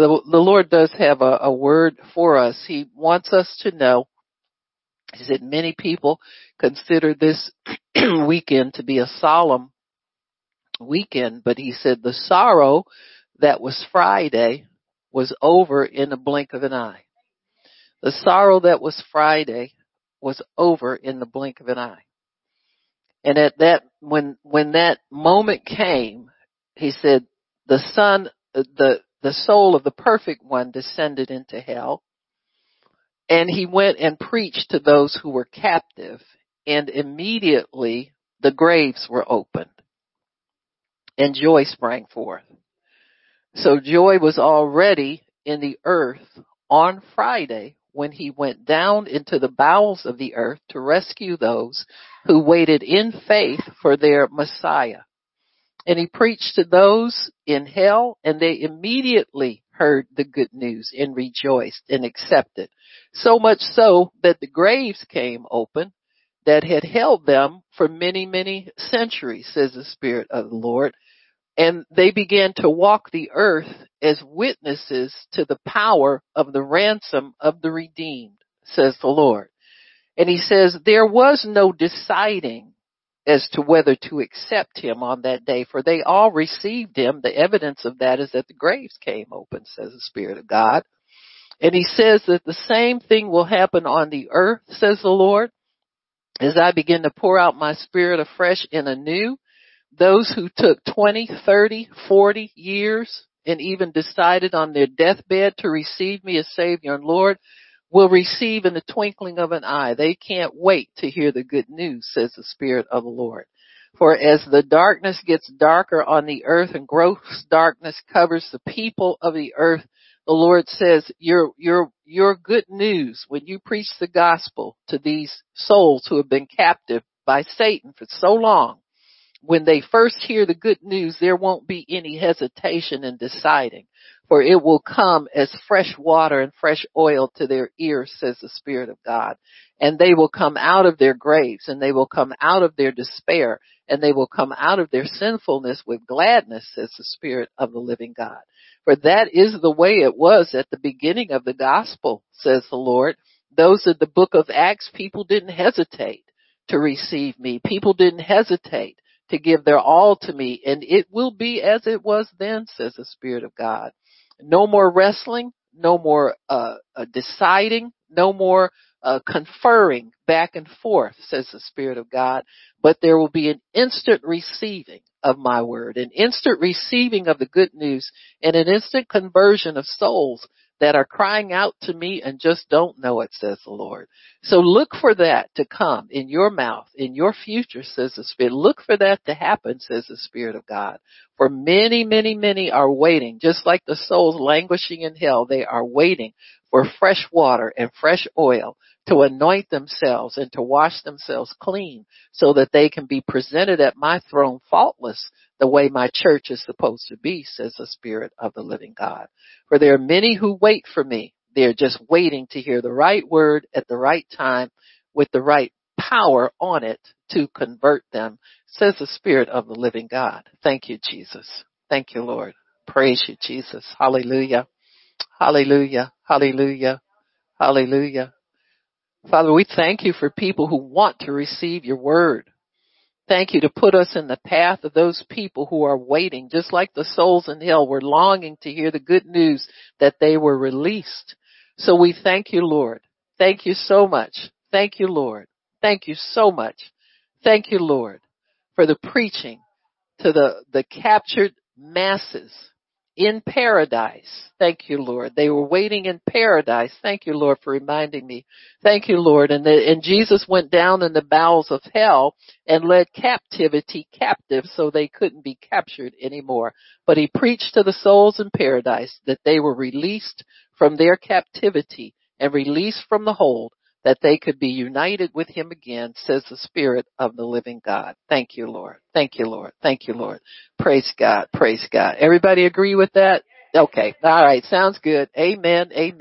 the, the Lord does have a, a word for us. He wants us to know, he said many people consider this weekend to be a solemn weekend, but he said the sorrow that was Friday was over in the blink of an eye. The sorrow that was Friday was over in the blink of an eye. And at that, when, when that moment came, he said, the sun, the, the soul of the perfect one descended into hell. And he went and preached to those who were captive and immediately the graves were opened and joy sprang forth. So joy was already in the earth on Friday when he went down into the bowels of the earth to rescue those who waited in faith for their Messiah. And he preached to those in hell and they immediately heard the good news and rejoiced and accepted. So much so that the graves came open that had held them for many, many centuries, says the Spirit of the Lord and they began to walk the earth as witnesses to the power of the ransom of the redeemed, says the Lord. And he says there was no deciding as to whether to accept him on that day, for they all received him. The evidence of that is that the graves came open, says the Spirit of God. And he says that the same thing will happen on the earth, says the Lord, as I begin to pour out my spirit afresh and anew those who took 20, 30, 40 years and even decided on their deathbed to receive me as Savior and Lord will receive in the twinkling of an eye. They can't wait to hear the good news, says the Spirit of the Lord. For as the darkness gets darker on the earth and gross darkness covers the people of the earth, the Lord says, your, your, your good news when you preach the gospel to these souls who have been captive by Satan for so long, when they first hear the good news, there won't be any hesitation in deciding, for it will come as fresh water and fresh oil to their ears, says the Spirit of God. And they will come out of their graves and they will come out of their despair and they will come out of their sinfulness with gladness, says the Spirit of the living God. For that is the way it was at the beginning of the gospel, says the Lord. Those of the book of Acts, people didn't hesitate to receive me. People didn't hesitate to give their all to me and it will be as it was then, says the Spirit of God. No more wrestling, no more uh, uh, deciding, no more uh, conferring back and forth, says the Spirit of God, but there will be an instant receiving of my word, an instant receiving of the good news, and an instant conversion of souls that are crying out to me and just don't know it, says the Lord. So look for that to come in your mouth, in your future, says the Spirit. Look for that to happen, says the Spirit of God. For many, many, many are waiting, just like the souls languishing in hell, they are waiting for fresh water and fresh oil to anoint themselves and to wash themselves clean so that they can be presented at my throne faultless the way my church is supposed to be, says the Spirit of the living God. For there are many who wait for me. They're just waiting to hear the right word at the right time with the right power on it to convert them, says the Spirit of the living God. Thank you, Jesus. Thank you, Lord. Praise you, Jesus. Hallelujah. Hallelujah. Hallelujah. Hallelujah. Father, we thank you for people who want to receive your word. Thank you to put us in the path of those people who are waiting, just like the souls in hell were longing to hear the good news that they were released. So we thank you, Lord. Thank you so much. Thank you, Lord. Thank you so much. Thank you, Lord, for the preaching to the, the captured masses in paradise. Thank you, Lord. They were waiting in paradise. Thank you, Lord, for reminding me. Thank you, Lord. And, the, and Jesus went down in the bowels of hell and led captivity captive so they couldn't be captured anymore. But he preached to the souls in paradise that they were released from their captivity and released from the hold that they could be united with him again, says the Spirit of the living God. Thank you, Lord. Thank you, Lord. Thank you, Lord. Praise God. Praise God. Everybody agree with that? Okay. All right. Sounds good. Amen. Amen.